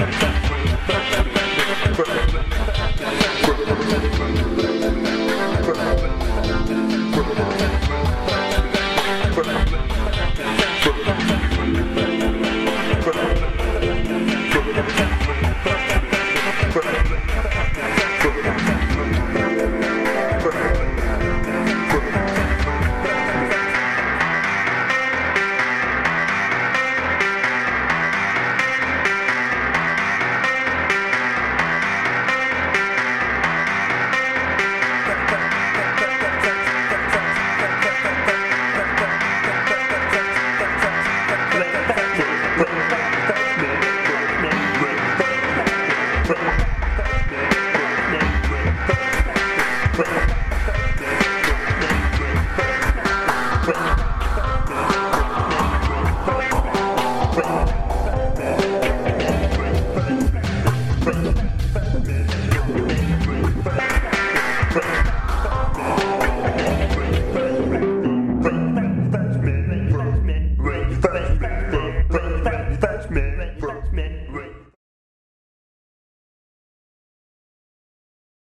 Thank.